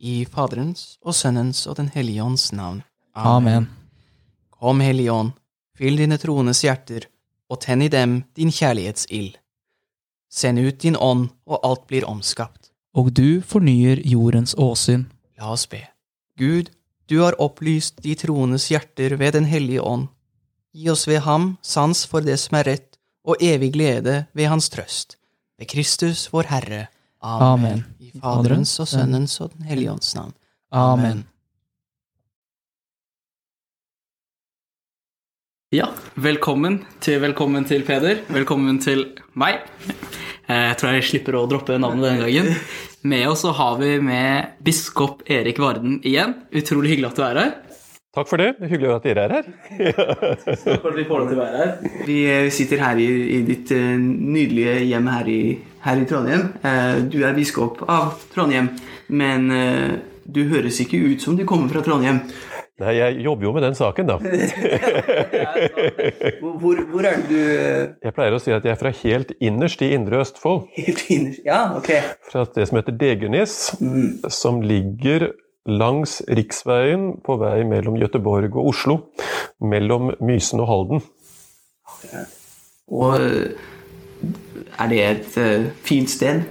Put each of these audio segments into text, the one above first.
I Faderens og Sønnens og Den hellige ånds navn. Amen. Kom, Hellige Ånd, fyll dine troendes hjerter, og tenn i dem din kjærlighetsild. Send ut din ånd, og alt blir omskapt. Og du fornyer jordens åsyn. La oss be. Gud, du har opplyst de troendes hjerter ved Den hellige ånd. Gi oss ved ham sans for det som er rett, og evig glede ved hans trøst. Ved Kristus vår Herre. Amen. I Faderens og Sønnens og Den hellige ånds navn. Amen. Ja, velkommen til, velkommen til Peder. Velkommen til meg. Eh, Jeg tror jeg slipper å droppe navnet denne gangen. Med oss så har vi med biskop Erik Varden igjen. Utrolig hyggelig at du er her. Takk for det. Det Hyggelig at dere er her. Takk For at vi får lov til å være her. Vi eh, sitter her i, i ditt eh, nydelige hjem her i, her i Trondheim. Eh, Du er biskop av Trondheim, men du høres ikke ut som du kommer fra Trondheim. Nei, jeg jobber jo med den saken, da. Hvor, hvor er du Jeg pleier å si at jeg er fra helt innerst i Indre Østfold. helt innerst Ja, ok. Fra et sted som heter Degernes, som ligger langs riksveien på vei mellom Gøteborg og Oslo. Mellom Mysen og Halden. Og eh, er det et eh, fint sted?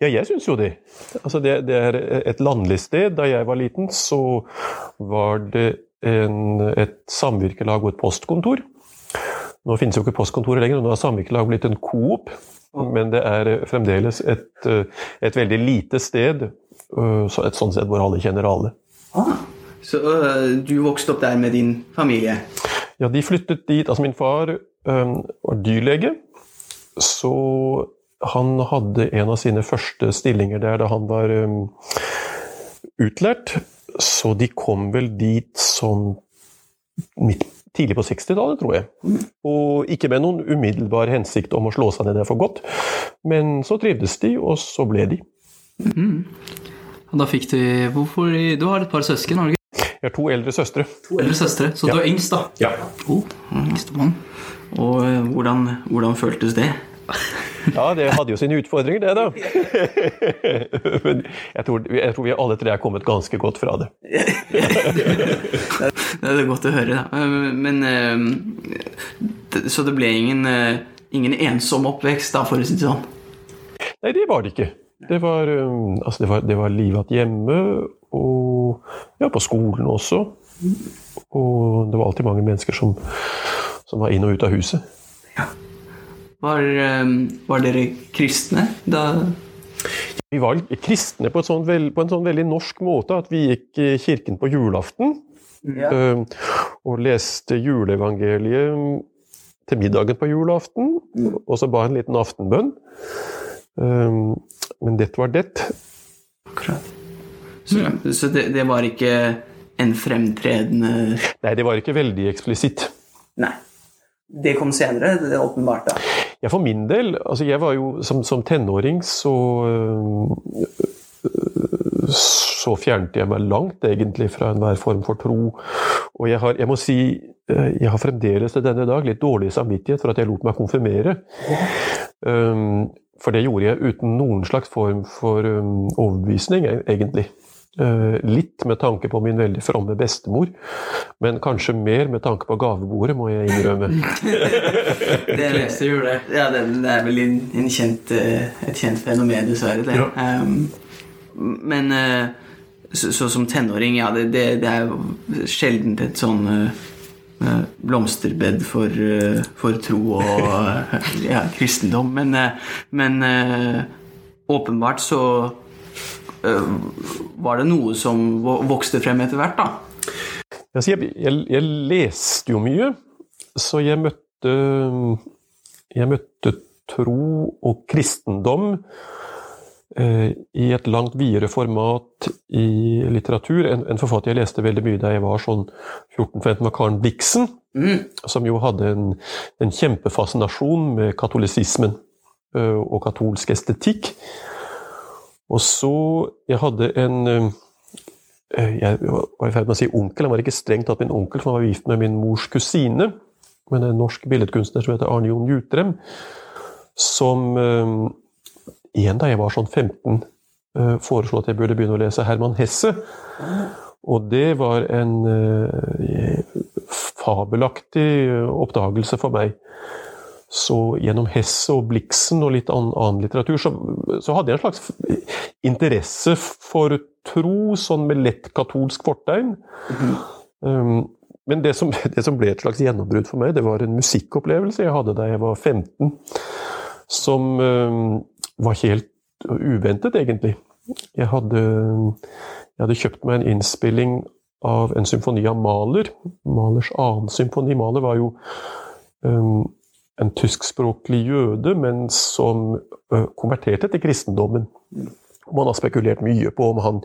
Ja, jeg syns jo det. Altså, det. Det er et landlig sted. Da jeg var liten, så var det en, et samvirkelag og et postkontor. Nå finnes jo ikke postkontoret lenger, og nå har samvirkelag blitt en coop. Men det er fremdeles et, eh, et veldig lite sted, et sånt sted hvor alle kjenner alle. Ah, så uh, du vokste opp der med din familie? Ja, de flyttet dit. Altså, min far øhm, var dyrlege, så han hadde en av sine første stillinger der da han var um, utlært. Så de kom vel dit sånn midt, tidlig på 60-tallet, tror jeg. Og ikke med noen umiddelbar hensikt om å slå seg ned der for godt, men så trivdes de, og så ble de. Og da fikk du Hvorfor Du har et par søsken, har du ikke? Jeg har to eldre søstre. To eldre søstre, så du er yngst, da? Ja. Oh, yngstemann. Og øh, hvordan, hvordan føltes det? Ja, det hadde jo sine utfordringer, det, da. Men jeg tror, jeg tror vi alle tre er kommet ganske godt fra det. Det er godt å høre, da. Eh, Men øh, Så det ble ingen, øh, ingen ensom oppvekst, da, for å si det sånn? Nei, det var det ikke. Det var, um, altså det var, det var livet igjen hjemme, og ja, på skolen også. Og det var alltid mange mennesker som, som var inn og ut av huset. Var, øh, var dere kristne da? Vi var kristne på, sånt på en sånn veldig norsk måte at vi gikk i kirken på julaften. Ja. um, og leste juleevangeliet til middagen på julaften, og så ba en liten aftenbønn. Um, men dette var det. Akkurat. Så, så det, det var ikke en fremtredende Nei, det var ikke veldig eksplisitt. Nei. Det kom senere, det er åpenbart, da. Ja, for min del, altså jeg var jo som, som tenåring så øh, Så fjernet jeg meg langt egentlig fra enhver form for tro. Og jeg har, jeg må si, øh, jeg har fremdeles til denne dag litt dårlig samvittighet for at jeg lot meg konfirmere. Um, for det gjorde jeg uten noen slags form for um, overbevisning, e- egentlig. Uh, litt med tanke på min veldig fromme bestemor, men kanskje mer med tanke på gavebordet, må jeg innrømme. det, fleste gjør det. Ja, det, det er vel en, en kjent, eh, et kjent fenomen, dessverre. Det. Ja. Um, men uh, så, så som tenåring, ja, det, det, det er jo sjelden et sånn eh, blomsterbed for, eh, for tro og eh, ja, kristendom. Men, eh, men eh, åpenbart så eh, var det noe som vokste frem etter hvert, da. Jeg, jeg, jeg leste jo mye, så jeg møtte, jeg møtte tro og kristendom eh, i et langt videre format i litteratur. En, en forfatter jeg leste veldig mye da jeg var sånn 14-15, var Karen Blixen, Mm. som jo hadde en, en kjempefascinasjon med katolisismen eh, og katolsk estetikk. Og så Jeg hadde en eh, jeg var i ferd med å si onkel, han var ikke strengt tatt min onkel, for han var gift med min mors kusine. Men en norsk billedkunstner som heter Arne Jon Jutrem. Som eh, igjen da jeg var sånn 15 eh, foreslo at jeg burde begynne å lese Herman Hesse. Og det var en eh, fabelaktig eh, oppdagelse for meg. Så gjennom Hesse og Blixen og litt annen, annen litteratur, så, så, hadde jeg en slags interesse for tro, sånn med lett katolsk fortegn. Mm. Um, men det som, det som, ble et slags gjennombrudd for meg, det var en musikkopplevelse jeg hadde da jeg var 15, som um, var helt uventet, egentlig. Jeg hadde, jeg hadde kjøpt meg en innspilling av en symfoni av Maler. Malers annen symfoni. Maler var jo um, en tyskspråklig jøde, men som uh, konverterte til kristendommen. Man har spekulert mye på om han,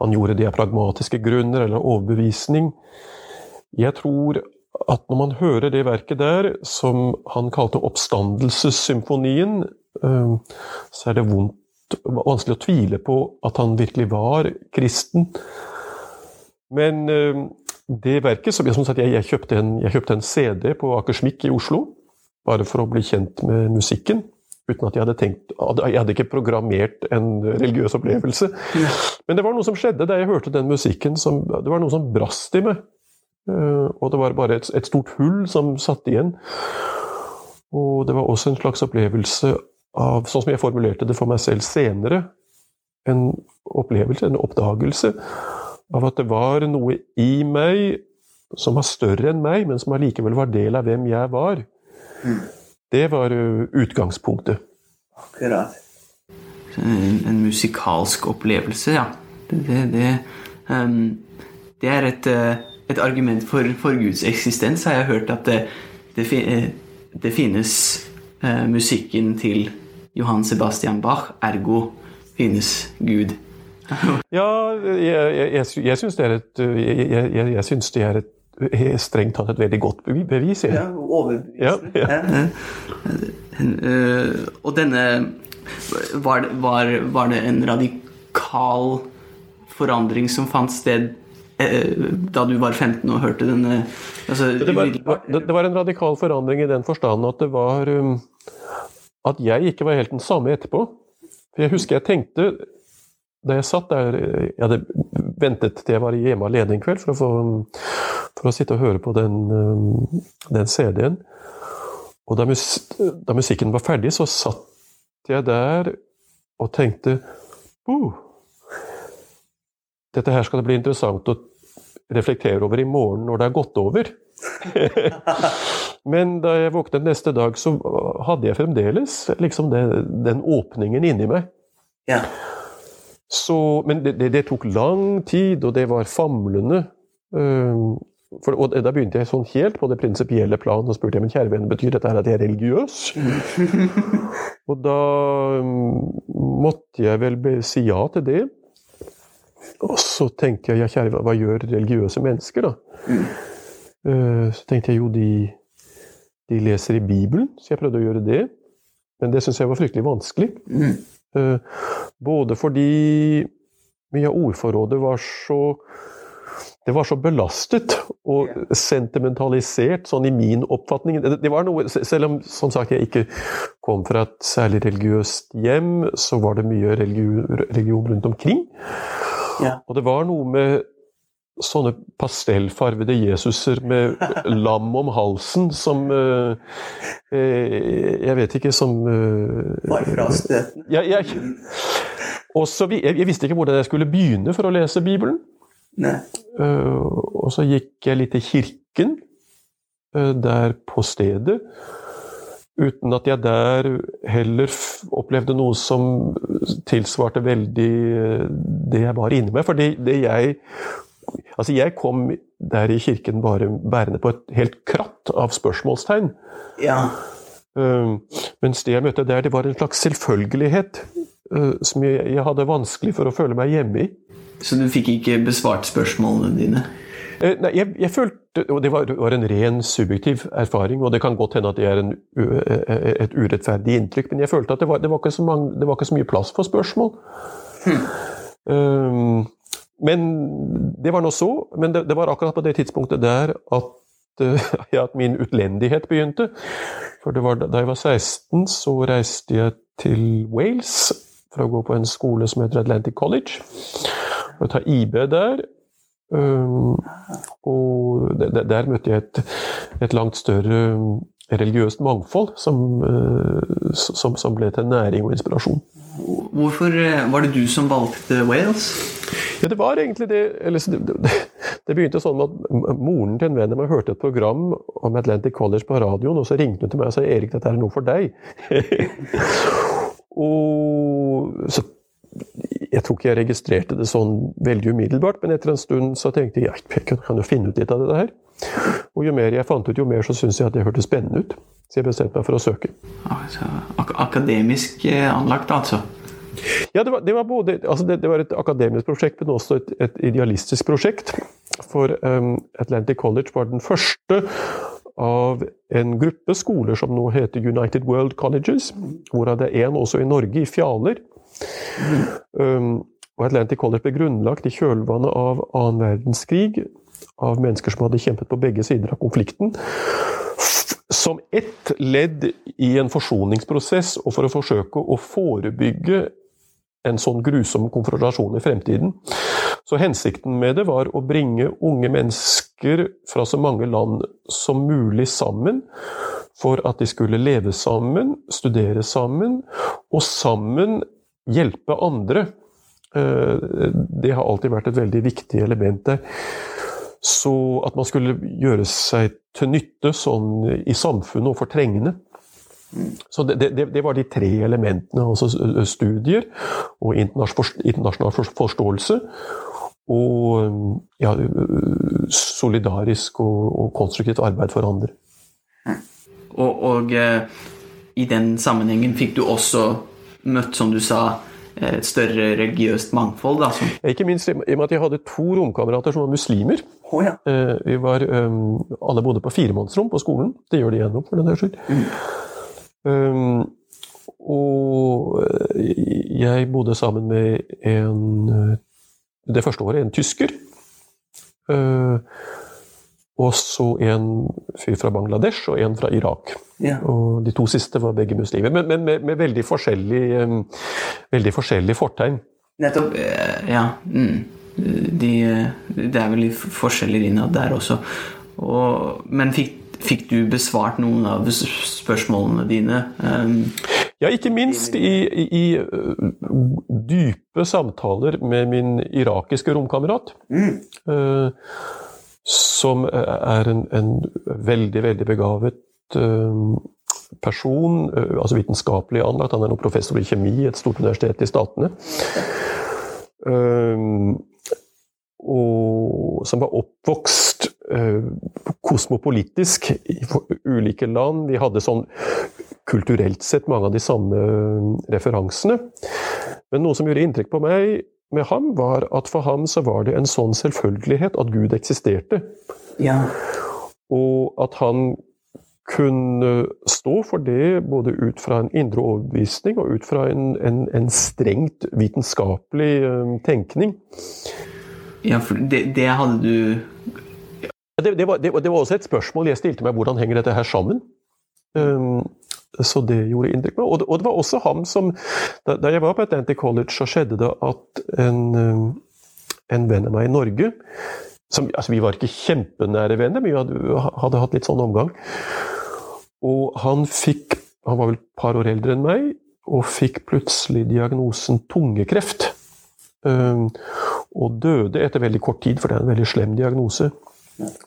han, gjorde det av pragmatiske grunner eller overbevisning. Jeg tror at når man hører det verket der, som han kalte oppstandelsessymfonien, så er det vondt, vanskelig å tvile på at han virkelig var kristen. Men uh, det verket som, som sagt, jeg, jeg, kjøpte en, jeg, kjøpte en, CD på Akersmik i Oslo bare for å bli kjent med musikken. Uten at jeg hadde tenkt Jeg hadde ikke programmert en religiøs opplevelse. Men det var noe som skjedde da jeg hørte den musikken. Som, det var noe som brast i meg. Eh, og det var bare et, et stort hull som satt igjen. Og det var også en slags opplevelse av, sånn som jeg formulerte det for meg selv senere, en opplevelse, en oppdagelse av at det var noe i meg som var større enn meg, men som allikevel var del av hvem jeg var. Det var utgangspunktet. Akkurat. En, en musikalsk opplevelse, ja. Det, det, det, um, det er et, eh, et, argument for, for, Guds eksistens, har jeg hørt at det, det finnes uh, musikken til Johan Sebastian Bach, ergo finnes Gud. ja, jeg, jeg, jeg, jeg syns det er et jeg, jeg, jeg synes det er et er strengt tatt et veldig godt bevis. Ja, overbevisende. Ja, ja. Uh, og denne var var, var det, en radikal forandring som fant sted da du var 15 og hørte denne altså, det, var, det, var, en radikal forandring i den forstand at det var At jeg ikke var helt den samme etterpå. For Jeg husker jeg tenkte da jeg satt der Jeg hadde ventet til jeg var hjemme alene en kveld for å, få, for å sitte og høre på den, um, den CD-en. Og da, mus, da, musikken var ferdig, så satt jeg der og tenkte uh, Dette her skal det bli interessant å reflektere over i morgen når det er gått over. Men da jeg våknet neste dag, så hadde jeg fremdeles liksom det, den åpningen inni meg. Ja. Så, men det, det, det, tok lang tid, og det var famlende. Uh, for, og da begynte jeg sånn helt på det prinsipielle plan og spurte jeg, men kjære venn, betyr dette her at jeg er religiøs. og da um, måtte jeg vel si ja til det. Og så tenkte jeg ja, kjære, hva, hva gjør religiøse mennesker, da? Uh, så tenkte jeg jo, de, de, leser i Bibelen, så jeg prøvde å gjøre det. Men det syns jeg var fryktelig vanskelig. Mm. Uh, både fordi mye av ordforrådet var så det var så belastet og sentimentalisert, sånn i min oppfatning. Det, var noe, Selv om som sagt, jeg ikke kom fra et særlig religiøst hjem, så var det mye religion, religion rundt omkring. Ja. Og det var noe med sånne pastellfarvede Jesuser med lam om halsen som uh, Jeg vet ikke, som uh, Var fra støtene? Ja, jeg, også, jeg, jeg, visste ikke hvordan jeg skulle begynne for å lese Bibelen. Uh, og så gikk jeg litt i kirken, der på stedet. Uten at jeg der heller opplevde noe som tilsvarte veldig det jeg var inne med. For det, det jeg Altså, jeg kom der i kirken bare bærende på et helt kratt av spørsmålstegn. Ja. mens det jeg møtte der, det var en slags selvfølgelighet. uh, som jeg, jeg, hadde vanskelig for å føle meg hjemme i. Så du fikk ikke besvart spørsmålene dine? Uh, nei, jeg, jeg, følte Og det var, var, en ren subjektiv erfaring, og det kan godt hende at det er en, eh, et urettferdig inntrykk, men jeg følte at det var, det var, ikke, så mange, det var ikke så mye plass for spørsmål. Hmm. Men det var nå så. Men det, det, var akkurat på det tidspunktet der at, ja, at min utlendighet begynte. For var, da jeg var 16, så reiste jeg til Wales for å gå på en skole som heter Atlantic College. Og ta IB der. Um, og der, der møtte jeg et, et, langt større religiøst mangfold som, uh, som, som, ble til næring og inspirasjon. Hvorfor eh, var det du som valgte Wales? Ja, det var egentlig det eller, det, det, begynte sånn at moren til en venn av meg hørte et program om Atlantic College på radioen, og så ringte hun til meg og sa Erik, dette er noe for deg. og så jeg tror ikke jeg registrerte det sånn veldig umiddelbart, men etter en stund så tenkte jeg jeg kan jo finne ut litt av dette her. Og jo mer jeg fant ut, jo mer så syntes jeg at det hørtes spennende ut. Så jeg bestemte meg for å søke. Altså, ak akademisk eh, anlagt, altså? Ja, det var, det var både, altså det, det, var et akademisk prosjekt, men også et, et idealistisk prosjekt. For um, Atlantic College var den første av en gruppe skoler som nå heter United World Colleges, hvorav det er en også i Norge, i Fjaler. Um, og Atlantic College ble grunnlagt i kjølvannet av annen verdenskrig av mennesker som hadde kjempet på begge sider av konflikten. Som ett ledd i en forsoningsprosess og for å forsøke å forebygge en sånn grusom konfrontasjon i fremtiden. Så hensikten med det var å bringe unge mennesker fra så mange land som mulig sammen, for at de skulle leve sammen, studere sammen, og sammen hjelpe andre. Eh, det har alltid vært et veldig viktig element der. Så at man skulle gjøre seg til nytte sånn i samfunnet og for trengende. Så det, det, det, var de tre elementene. Altså studier og internasjonal forståelse. Og ja, solidarisk og, og, konstruktivt arbeid for andre. Og, og eh, i den sammenhengen fikk du også møtt, som du sa, et større religiøst mangfold? Da, som... Ikke minst i og med at jeg hadde to romkamerater som var muslimer. Oh, ja. Eh, vi var, um, alle bodde på firemannsrom på skolen. Det gjør de ennå, for den del skyld. Mm. Um, og eh, jeg bodde sammen med en Det første året en tysker. Uh, og så en fyr fra Bangladesh og en fra Irak. Ja. Og de to siste var begge muslimer, men, men med, med, veldig forskjellig, um, veldig forskjellig fortegn. Nettopp. Eh, ja. Mm. De, det er vel forskjeller innad der også. Og, men fikk, fikk, du besvart noen av spørsmålene dine? Um, ja, ikke minst i, i, i, dype samtaler med min irakiske romkamerat. Mm. Uh, som er en, en veldig, veldig begavet uh, person, uh, altså vitenskapelig anlagt. Han er nå professor i kjemi i et stort universitet i Statene. Uh, og som var oppvokst kosmopolitisk i ulike land. Vi hadde sånn kulturelt sett mange av de samme referansene. Men noe som gjorde inntrykk på meg, med ham, var at for ham så var det en sånn selvfølgelighet at Gud eksisterte. Ja. Og at han kunne stå for det både ut fra en indre overbevisning og ut fra en, en, en strengt vitenskapelig um, tenkning. Ja, for det, det hadde du det, det, var, det, var, også et spørsmål jeg stilte meg. Hvordan henger dette her sammen? Um, så det gjorde inntrykk på meg. Og, det var også ham som Da, jeg var på Atlantic College, så skjedde det at en, eh, en venn av meg i Norge som, altså Vi var ikke kjempenære venner, men vi hadde, hadde hatt litt sånn omgang. Og han fikk Han var vel et par år eldre enn meg, og fikk plutselig diagnosen tungekreft. Um, og døde etter veldig kort tid, for det er en veldig slem diagnose.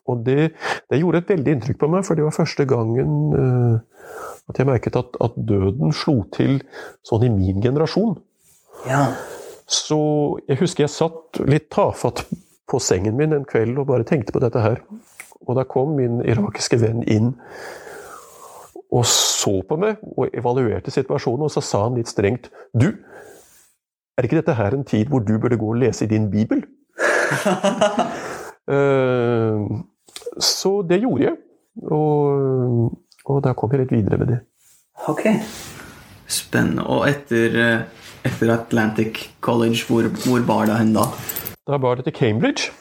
Og det, det gjorde et veldig inntrykk på meg, for det var første gangen uh, at jeg merket at, at, døden slo til sånn i min generasjon. Ja. Så jeg husker jeg satt litt tafatt på sengen min en kveld og bare tenkte på dette her. Og da kom min irakiske venn inn og så på meg og evaluerte situasjonen, og så sa han litt strengt Du, er ikke dette her en tid hvor du burde gå og lese i din bibel? uh, så det gjorde jeg. Og og da kom jeg litt videre med det. Ok. Spennende. Og etter, eh, etter Atlantic College, hvor, hvor bar det hen da? Da bar det til Cambridge.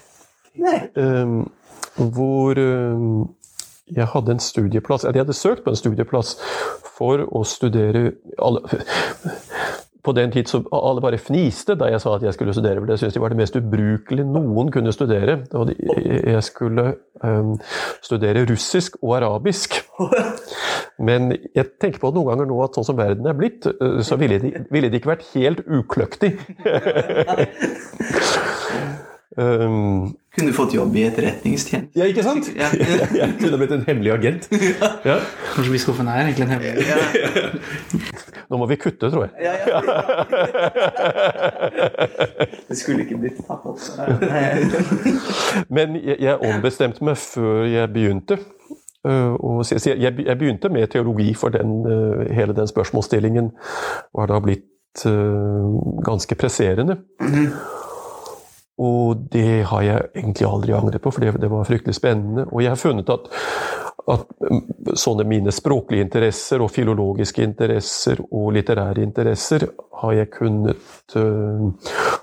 Um, hvor um, jeg hadde en studieplass Jeg hadde søkt på en studieplass for å studere alle, på den tid så alle bare fniste da jeg sa at jeg skulle studere, for det syntes de var det mest ubrukelige noen kunne studere. Og jeg skulle um, studere russisk og arabisk. Men jeg tenker på det noen ganger nå at sånn som verden er blitt, eh, så ville det, ville det ikke vært helt ukløktig. um, Kunne du fått jobb i etterretningstjenesten? ja, ikke sant? Ja. Jeg kunne blitt en hemmelig agent. Ja. Kanskje biskopen er egentlig en hemmelig Nå må vi kutte, tror jeg. Ja, ja. Det skulle ikke blitt tatt opp. Men jeg, jeg ombestemte meg før jeg begynte. øh, og så- så jeg, jeg begynte med teologi, for den, øh, hele den spørsmålsstillingen var da blitt øh, ganske presserende. Og det har jeg egentlig aldri angret på, for det, det var fryktelig spennende. Og jeg har funnet at, at mm, sånne mine språklige interesser og filologiske interesser og litterære interesser har jeg kunnet uh,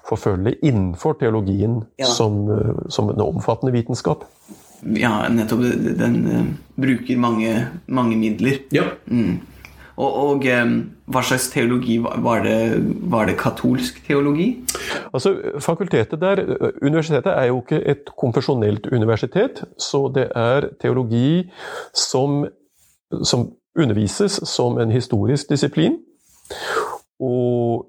forfølge innenfor teologien Ja. som, uh, som en omfattende vitenskap. Ja, nettopp. Den uh, bruker mange, mange midler. Mm. Og, og hva slags teologi var det? Var det katolsk teologi? Altså, Fakultetet der, Universitetet er jo ikke et konfesjonelt universitet, så det er teologi som, som undervises som en historisk disiplin. Og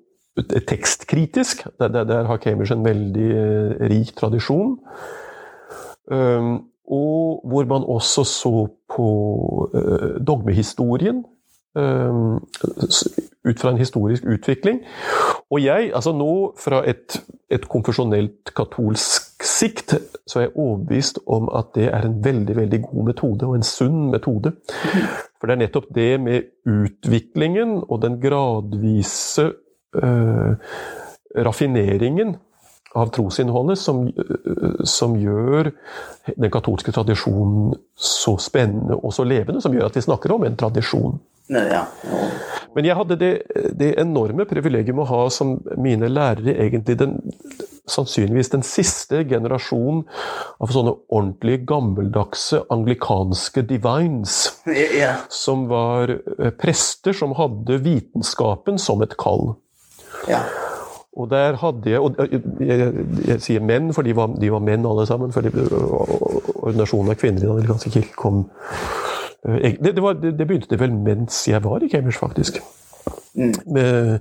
tekstkritisk. Der, der, der har Cambridge en veldig eh, rik tradisjon. Um, og hvor man også så på eh, dogmehistorien. S- ut fra en historisk utvikling. Og jeg, altså nå fra et, et konfesjonelt katolsk sikt, så er jeg overbevist om at det er en veldig veldig god metode, og en sunn metode. For det er nettopp det med utviklingen og den gradvise øh, raffineringen av trosinnholdet som, øh, som gjør den katolske tradisjonen så spennende og så levende, som gjør at vi snakker om en tradisjon. Ja. Men jeg hadde det, det enorme privilegium å ha som mine lærere egentlig den, sannsynligvis den siste generasjon av sånne ordentlige, gammeldagse anglikanske divines, ja. som var eh, prester som hadde vitenskapen som et kall. ja. Og der hadde jeg Og jeg, jeg, jeg sier menn, for de var, de var menn alle sammen. For ordinasjonen av kvinner i den anglikanske kirke kom eh, det, det, var, det, begynte det vel mens jeg var i Cambridge, faktisk. Men,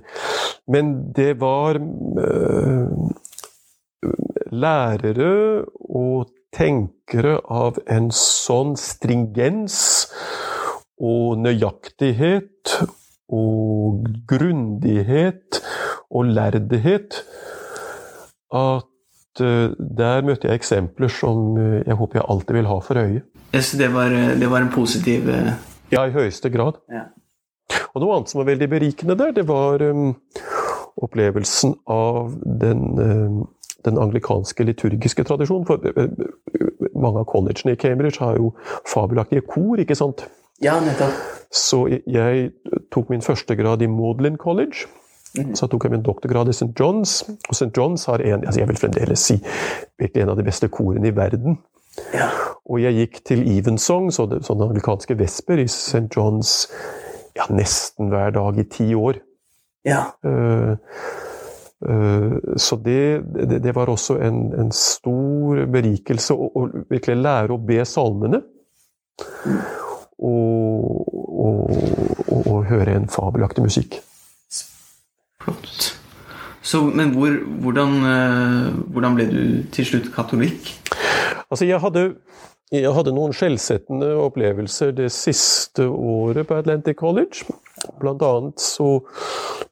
men det var eh, lærere og tenkere av en sånn stringens og nøyaktighet og grundighet og lærdighet at eh, der møtte jeg eksempler som eh, jeg håper jeg alltid vil ha for øye. Jeg synes det var, eh, det var en positiv eh, Ja, i høyeste grad. Ja. Og noe annet som var veldig berikende der, det var um, opplevelsen av den, um, den anglikanske liturgiske tradisjonen. For uh, uh, mange av collegene i Cambridge har jo fabelaktige kor, ikke sant? Ja, nettopp. Så jeg- tok min første grad i Maudlin College. Så tok jeg min doktorgrad i St. John's. Og St. John's har en, altså jeg vil fremdeles si virkelig en av de beste korene i verden. Ja. Og jeg gikk til Evensong, så det, sånne amerikanske vesper, i St. John's ja, nesten hver dag i ti år. Ja. Uh, uh, så det, det, det var også en, en stor berikelse å, å virkelig lære å be salmene. Og, og, og, og høre en fabelaktig musikk. Flott. Så, men hvor, hvordan, eh, hvordan ble du til slutt katolikk? Altså, jeg hadde, jeg hadde noen skjellsettende opplevelser det siste året på Atlantic College. Blant annet så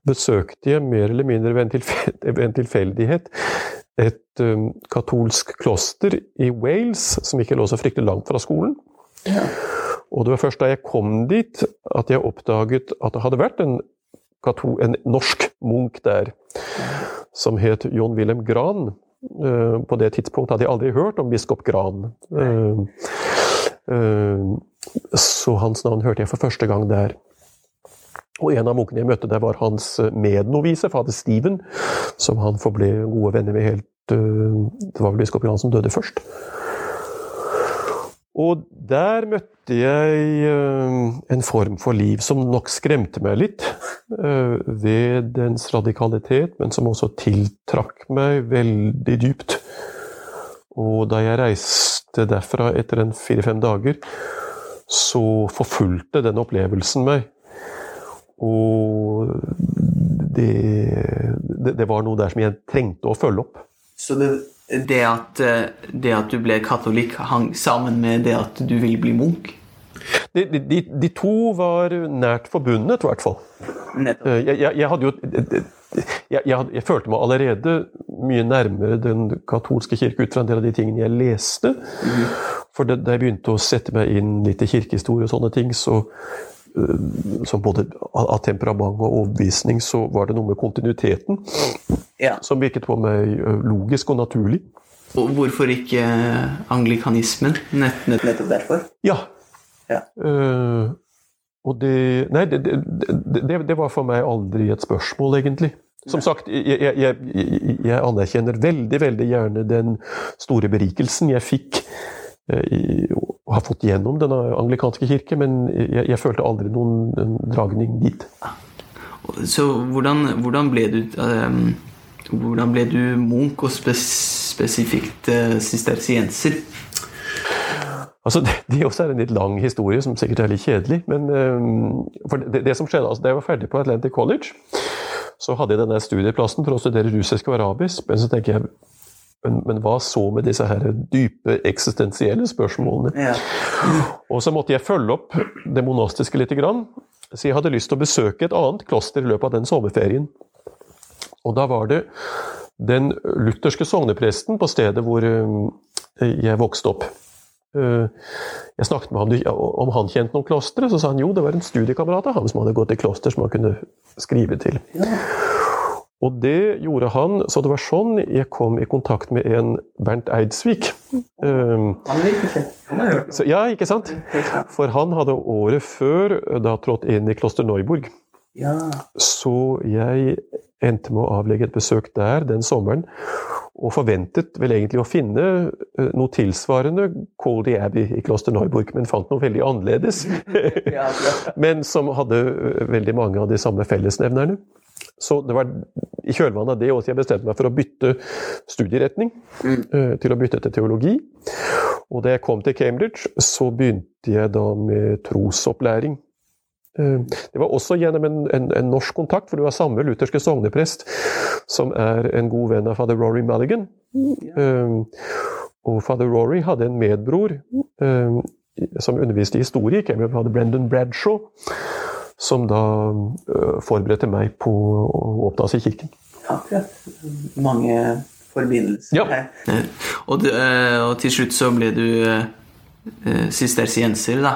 besøkte jeg mer eller mindre ved en, tilfeldighet et um, katolsk kloster i Wales, som ikke lå så fryktelig langt fra skolen. Og det var først da jeg kom dit at jeg oppdaget at det hadde vært en, en norsk munk der, som het John Wilhelm Gran. Eh, På det tidspunktet hadde jeg aldri hørt om biskop Gran. Eh, eh, Så hans navn hørte jeg for første gang der. Og en av munkene jeg møtte der, var hans mednovise, fader Steven, som han forble gode venner med helt Det var vel biskop Gran som døde først. Og der møtte jeg eh, en form for liv som nok skremte meg litt. eh, Ved dens radikalitet, men som også tiltrakk meg veldig dypt. Og da jeg reiste derfra etter en fire-fem dager, så forfulgte den opplevelsen meg. Og det, det, det var noe der som jeg trengte å følge opp. Så det, det, at, eh, det at du ble katolikk, hang sammen med det at du ville bli munk? De, de, de, to var nært forbundet, i hvert fall. Eh, Jeg, jeg, jeg hadde jo jeg, jeg, følte meg allerede mye nærmere den katolske kirke ut fra en del av de tingene jeg leste. For det, da jeg begynte å sette meg inn litt i kirkehistorie og sånne ting, så eh, som både av temperament og overbevisning, så var det noe med kontinuiteten Ja. som virket på meg eh, logisk og naturlig. Og hvorfor ikke anglikanismen? Nett, nett, nettopp derfor? Ja. Ja. Uh, og det Nei, det, det, det, det var for meg aldri et spørsmål, egentlig. Som sagt, jeg, jeg, jeg, anerkjenner veldig, veldig gjerne den store berikelsen jeg fikk eh, i- og har fått gjennom denne anglikanske kirke, men jeg, jeg følte aldri noen dragning dit. Så hvordan, hvordan ble du ehm, Hvordan ble du munk, og spes, spesifikt eh, sistersienser? Altså, det, det også er en litt lang historie, som sikkert er litt kjedelig. Men um, det, det som skjedde, altså, Da jeg var ferdig på Atlantic College, så hadde jeg denne studieplassen for å studere russisk og arabisk. Men så tenker jeg men, men hva så med disse her dype eksistensielle spørsmålene? Ja. Og så måtte jeg følge opp det monastiske lite grann. Så jeg hadde lyst til å besøke et annet kloster i løpet av den sommerferien. Og da var det den lutherske sognepresten på stedet hvor eh, jeg vokste opp. Eh, Jeg snakket med ham om han kjente noen klostre, så sa han jo, det var en studiekamerat av ham som hadde gått i kloster som han kunne skrive til. Og det gjorde han, så det var sånn jeg kom i kontakt med en Bernt Eidsvik. Eh, Han så, ja, ikke sant? For han hadde året før da trådt inn i kloster Neuburg. Så jeg endte med å avlegge et besøk der den sommeren, og forventet vel egentlig å finne eh, noe tilsvarende Coldy Abbey i kloster Neuburg, men fant noe veldig annerledes. Men som hadde eh, veldig mange av de samme fellesnevnerne. Så det var i kjølvannet av det også jeg bestemte meg for å bytte studieretning, Mm. til å bytte til teologi. Og da jeg kom til Cambridge, så begynte jeg da med trosopplæring. Eh, Det var også gjennom en, en, en norsk kontakt, for det var samme lutherske sogneprest som er en god venn av fader Rory Mulligan. Eh, Og fader Rory hadde en medbror eh, som underviste i historie ikke med fader Brendan Bradshaw, som da forberedte meg på å opptas i kirken. Akkurat. Mange forbindelser Ja. her. Og, du, og til slutt så ble du sistersienser, da.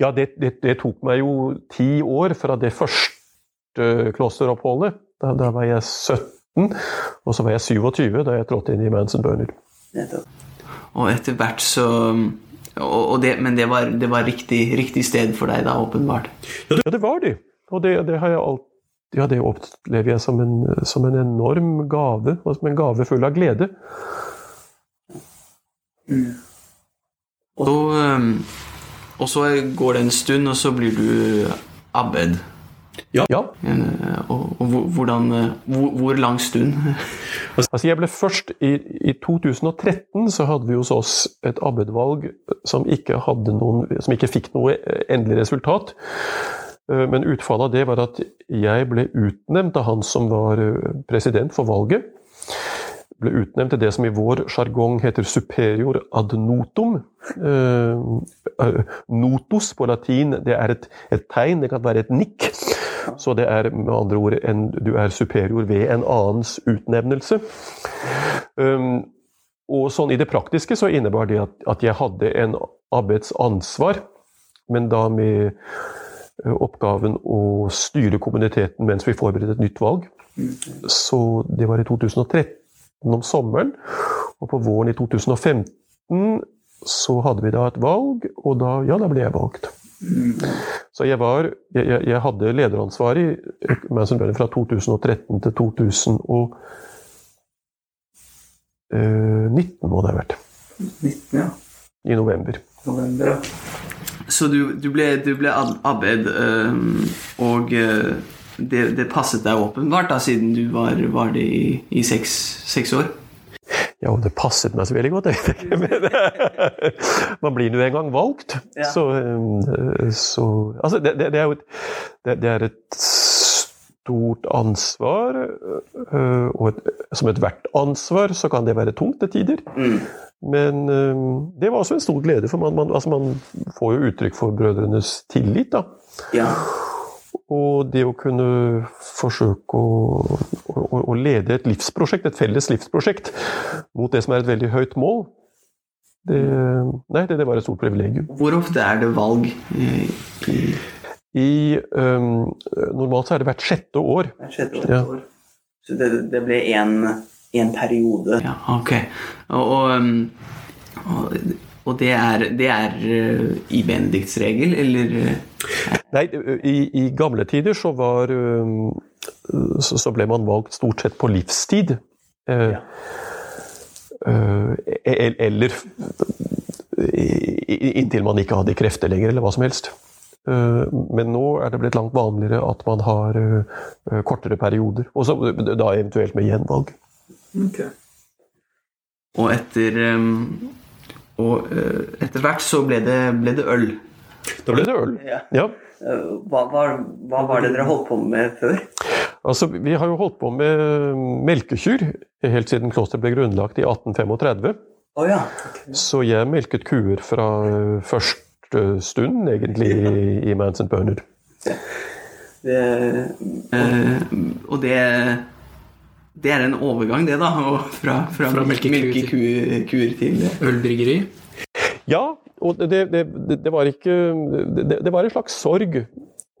Ja, det, det, det tok meg jo ti år fra det første klosteroppholdet. Da, da var jeg 17, og så var jeg 27 da jeg trådte inn i Manson Burner. Og etter hvert så og, og det, Men det var, det var riktig, riktig sted for deg, da, åpenbart. Ja, det var det. Og det, det har jeg alt, ja, det opplever jeg som en, som en enorm gave, og som en gave full av glede. Og så, eh, og så går det en stund, og så blir du abbed. Ja. ja. Og, og hvor- hvordan eh, hvor, hvor lang stund? Altså jeg ble først i, I 2013 så hadde vi hos oss et abbedvalg som ikke, hadde noen, som ikke fikk noe endelig resultat. Eh, Men utfallet av det var at jeg ble utnevnt av han som var eh, president for valget. Ble utnevnt til det som i vår sjargong heter superior ad notum. Eh, eh, Notus på latin det er et, et tegn, det kan være et nikk. Så det er med andre ord en, du er superior ved en annens utnevnelse. Um, og sånn i det praktiske så innebar det at, at jeg hadde en abbeds ansvar, men da med eh, oppgaven å styre kommuniteten mens vi forberedte et nytt valg. Så det var i 2013 om sommeren, og på våren i 2015 så hadde vi da et valg, og da, ja, da ble jeg valgt. Så jeg, var, jeg, jeg- jeg hadde lederansvar i Manson Brenner fra 2013 til 2019, må det ha vært. 19, ja. i november. November, ja. Så du, du ble, du ble arbeid øh, og øh, det, det passet deg åpenbart, da, siden du var, var det i, i seks, seks år? Ja, og det passet meg så veldig godt. Men man blir nå en gang valgt. Ja. Så, eh, så Altså, det, det, er jo et, det, det er et stort ansvar, eh, og et, som ethvert ansvar så kan det være tungt til tider. Men eh, det var også en stor glede, for man, man, altså man får jo uttrykk for brødrenes tillit. da. Ja. Og det å kunne forsøke å, å, å lede et livsprosjekt, et felles livsprosjekt, mot det som er et veldig høyt mål, det, nei, det, det var et stort privilegium. Hvor ofte er det valg? i, I, normalt så er det hvert sjette år. sjette Ja. år? Så det, det ble én periode? Ja, ok. Og, og, og, og det er, det er øh, i Benedikts regel, eller øh? Nei, i, i gamle tider så var så, så ble man valgt stort sett på livstid. Eh, eh, el- eller inntil man ikke hadde krefter lenger, eller hva som helst. Eh, Men nå er det blitt langt vanligere at man har eh, kortere perioder. Og så da eventuelt med gjenvalg. Ok. Og etter Og øh, etter hvert så ble det, ble det øl. Da ble det øl. Ja. Ja. Hva, var det dere holdt på med før? Altså, vi har jo holdt på med melkekyr helt siden klosteret ble grunnlagt i 1835. Å ja. Så jeg melket kuer fra eh, første stund, egentlig, i, i Manson Bernard. Det, eh, og det Det er en overgang, det, da. Og fra, fra, Fra melkekuer melkekuer til Ølbryggeri. Ja, og det, det, det, det var ikke det, det var en slags sorg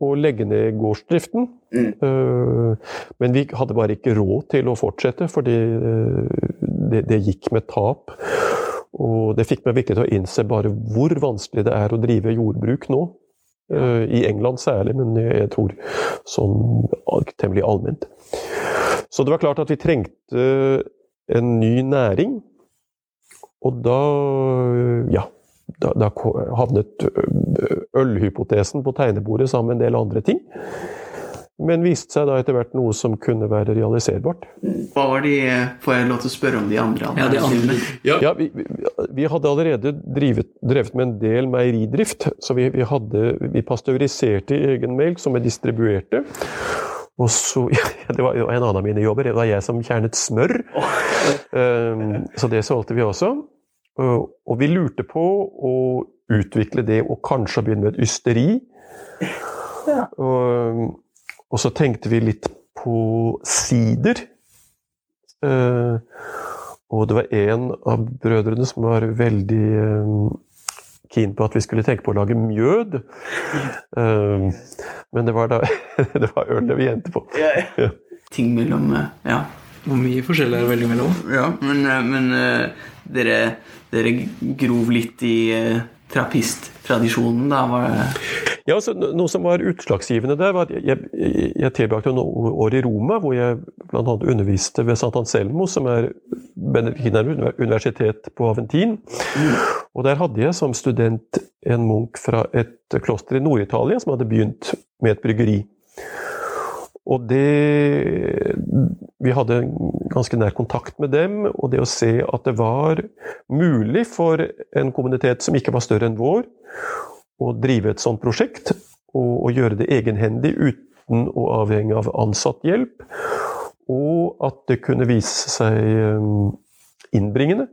å legge ned gårdsdriften. Mm. Eh, Men vi hadde bare ikke råd til å fortsette, fordi eh, det, det gikk med tap. Og det fikk meg virkelig til å innse bare hvor vanskelig det er å drive jordbruk nå. Eh, I England særlig, men jeg tror sånn temmelig allment. Så det var klart at vi trengte en ny næring. Og da ja, da, da havnet ølhypotesen på tegnebordet sammen med en del andre ting. Men viste seg da etter hvert noe som kunne være realiserbart. Hva var de Får jeg lov til å spørre om de andre? Ja, de andre. Ja, vi, vi, vi hadde allerede drivet, drevet med en del meieridrift. Så vi, vi, hadde, vi pasteuriserte egen melk som vi distribuerte. Og så, ja, Det var en annen av mine jobber. Det var jeg som kjernet smør. Um, så det solgte vi også. Og, og vi lurte på å utvikle det og kanskje begynne med et ysteri. Og, og så tenkte vi litt på sider. Uh, og det var en av brødrene som var veldig eh, keen på at vi skulle tenke på å lage mjød. Um, men det var da det var ølene vi endte på. Ja. Ting mellom eh, Ja. Hvor mye forskjell er det veldig mellom? ja men, eh, men eh, dere, dere grov litt i eh, trappisttradisjonen, da? Var det Ja, altså, Noe som var utslagsgivende der, var at jeg, jeg, jeg tilbrakte noen år i Roma, hvor jeg bl.a. underviste ved Sant Anselmo, som er Benediktineruniversitet på Aventin. Og Der hadde jeg som student en munk fra et kloster i Nord-Italia som hadde begynt med et bryggeri. Og det Vi hadde ganske nær kontakt med dem, og det å se at det var mulig for en kommunitet som ikke var større enn vår, å drive et sånt prosjekt, og, og gjøre det egenhendig uten å avhenge av ansatthjelp, og at det kunne vise seg um, innbringende,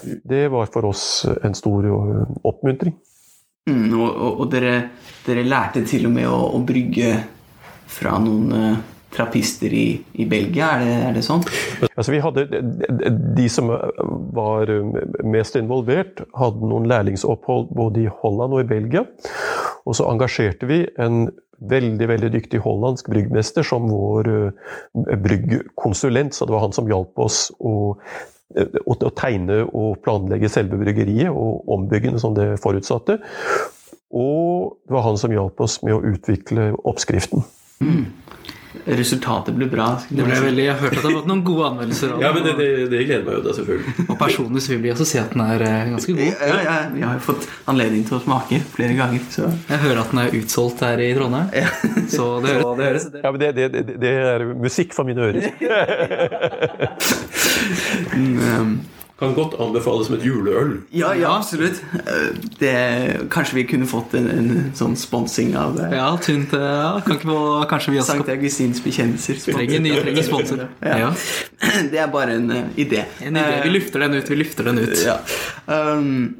det var for oss en stor uh, oppmuntring. mm, og, og dere, dere lærte til og med å, å brygge fra noen eh, trappister i, i Belgia, er det, er det sånn? Altså vi hadde, de som var mest involvert, hadde noen lærlingsopphold både i Holland og i Belgia. Og så engasjerte vi en veldig veldig dyktig hollandsk bryggmester som vår eh, bryggkonsulent. Så det var han som hjalp oss å, å, å tegne og planlegge selve bryggeriet og ombyggene som det forutsatte. Og det var han som hjalp oss med å utvikle oppskriften. Resultatet ble bra. Det ble veldig, Jeg har hørt at det har fått noen gode anmeldelser. Ja, men det, det, det gleder meg jo da, selvfølgelig. Og personlig så vil jeg også si at den er eh, ganske god. Ja, ja, vi har jo fått anledning til å smake flere ganger. Så. Jeg hører at den er utsolgt her i Trondheim. Så det høres, det høres Ja, men det, det, det, det er musikk for mine ører. Um, Kan godt anbefales som et juleøl. ja, ja, absolutt. Uh, Det, kanskje vi kunne fått en, en sånn sponsing av det. Ja, tynt. eh, Ja, kan ikke få, kanskje vi også Sankt Augustins bekjennelser. trenger, nye trenger sponsor. Ja. Ja. Det er bare en uh, idé. En idé. Vi lufter den ut. Vi lufter den ut. Ja. Um,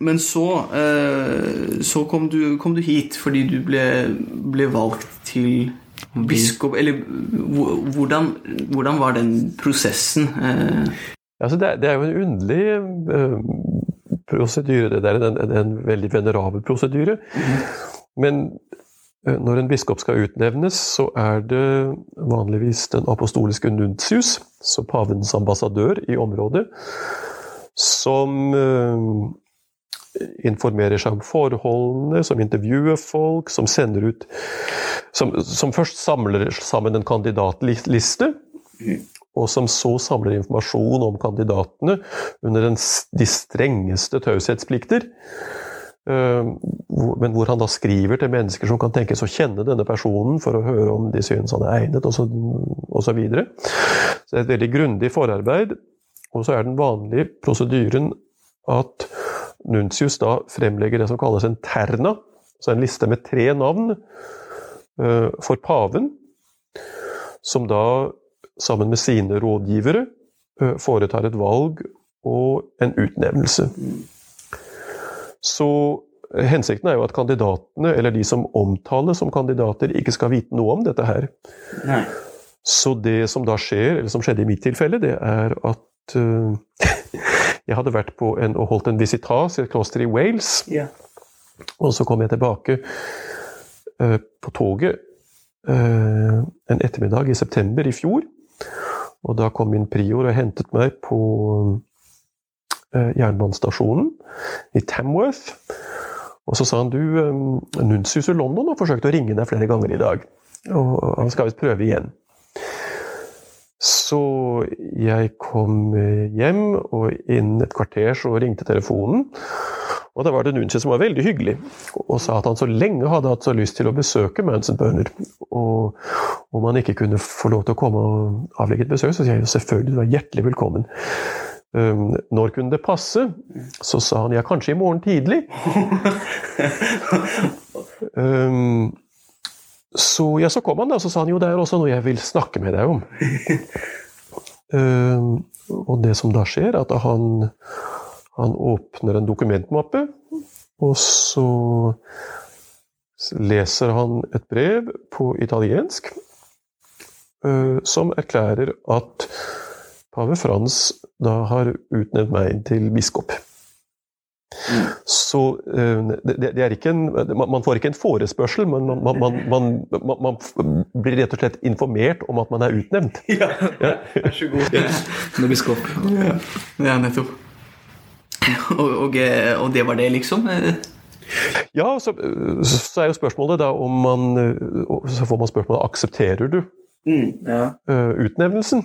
men så, uh, så kom, du, kom du hit fordi du ble, ble valgt til biskop Eller hvordan, hvordan var den prosessen? Altså, det, det er jo en underlig eh, prosedyre. Det er en, en, en veldig venerabel prosedyre. Men eh, når en biskop skal utnevnes, så er det vanligvis den apostoliske nuntius, så pavens ambassadør i området, som eh, informerer seg om forholdene, som intervjuer folk, som sender ut Som, som først samler sammen en kandidatliste og som så samler informasjon om kandidatene under en, de strengeste taushetsplikter. Eh, Men hvor han da skriver til mennesker som kan tenkes å kjenne denne personen, for å høre om de synes han er egnet, osv. Så, så, videre. så det er et veldig grundig forarbeid. Og så er den vanlige prosedyren at Nuncius da fremlegger det som kalles en terna, altså en liste med tre navn, eh, for paven, som da sammen med sine rådgivere foretar et valg og en utnevnelse. Så hensikten er jo at kandidatene, eller de som omtales som kandidater, ikke skal vite noe om dette her. nei. Så det som da skjer, eller som skjedde i mitt tilfelle, det er at uh, jeg hadde vært på en, og holdt en visitas i et kloster i Wales. Ja. Og så kom jeg tilbake uh, på toget uh, en ettermiddag i september i fjor. Og da kom min prior og hentet meg på eh, jernbanestasjonen i Tamworth. Og så sa han du, eh, Nuncius i London har forsøkt å ringe deg flere ganger i dag. Og han skal visst prøve igjen. Så jeg kom eh, hjem, og innen et kvarter så ringte telefonen. Og da var det Nuncius som var veldig hyggelig, og sa at han så lenge hadde hatt så lyst til å besøke Manson Burner. Og om han ikke kunne få lov til å komme og avlegge et besøk, så sier jeg jo selvfølgelig du er hjertelig velkommen. Um, når kunne det passe? Så sa han ja, kanskje i morgen tidlig. um, så, ja, så kom han da, så sa han jo det er også noe jeg vil snakke med deg om. um, og det som da skjer, er at han, han åpner en dokumentmappe, og så leser han et brev på italiensk uh, som erklærer at pave Frans da har utnevnt meg til biskop. Så uh, det, det er ikke en, man, får ikke en forespørsel, men man, man, man, man, man blir rett og slett informert om at man er utnevnt. Ja, vær så god. Med biskop. Ja, ja nettopp. Og, og, eh, og det var det, liksom? Ja, så, så er jo spørsmålet da om man Så får man spørsmålet aksepterer du Ja. eh, utnevnelsen.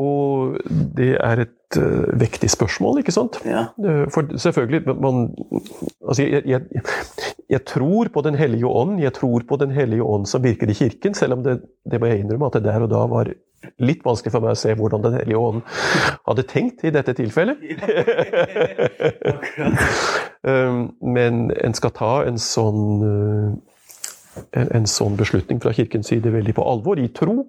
Og det er et uh, vektig spørsmål, ikke sant? Ja. For selvfølgelig man, altså jeg, jeg, jeg tror på Den hellige ånd, jeg tror på Den hellige ånd som virker i Kirken, selv om det, det må jeg innrømme at det der og da var litt vanskelig for meg å se hvordan Den hellige ånd hadde tenkt i dette tilfellet. Um, Men en skal ta en sånn uh, en, en sånn beslutning fra Kirkens side veldig på alvor, i tro.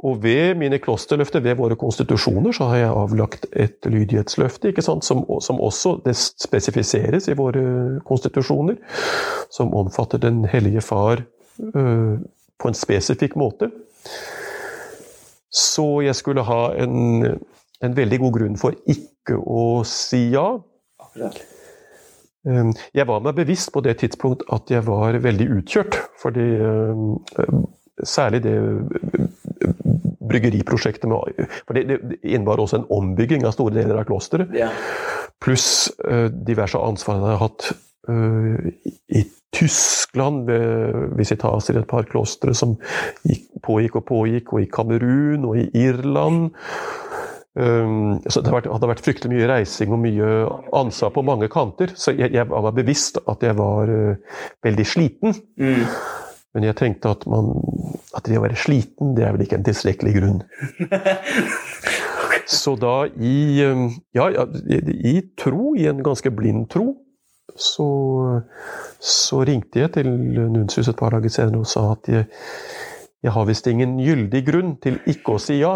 Og ved mine klosterløfter, ved våre konstitusjoner, så har jeg avlagt et lydighetsløfte, ikke sant? Som, som også det spesifiseres i våre konstitusjoner, som omfatter Den hellige far øh, på en spesifikk måte. Så jeg skulle ha en, en veldig god grunn for ikke å si ja. Akkurat. Jeg var meg bevisst på det tidspunkt at jeg var veldig utkjørt. Fordi um, særlig det bryggeriprosjektet med For det, innebar også en ombygging av store deler av klosteret. Ja. Pluss uh, diverse ansvar jeg har hatt i Tyskland, ved Visitas i et par klostre som gikk, pågikk og pågikk, og i Kamerun og i Irland. Um, så det hadde vært fryktelig mye reising og mye ansvar på mange kanter. Så jeg, jeg var bevisst at jeg var uh, veldig sliten. Mm. Men jeg tenkte at, man, at det å være sliten, det er vel ikke en tilstrekkelig grunn. Så da i, um, ja, i tro, i en ganske blind tro, så, så ringte jeg til Nunsius et par dager senere og sa at jeg, jeg har visst ingen gyldig grunn til ikke å si ja.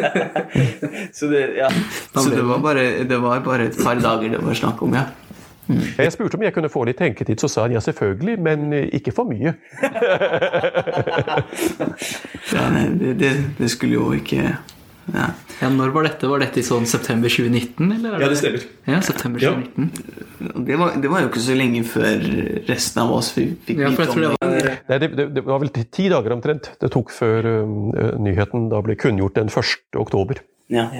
så, det, ja. så det, var bare, det var bare et par dager det var snakk om, ja. Mm. Jeg spurte om jeg kunne få litt tenketid, så sa han ja, selvfølgelig, men ikke for mye. ja, nei, det, det, skulle jo ikke ja. ja. Når var dette? Var dette i sånn september 2019? Eller? Ja, det stemmer. Ja, september 2019. Ja. Det, var, det, var, jo ikke så lenge før resten av oss fikk ja, vite om det. Var... Nei, det, det, var vel ti dager omtrent det tok før uh, nyheten da ble kunngjort den 1. oktober. Ja.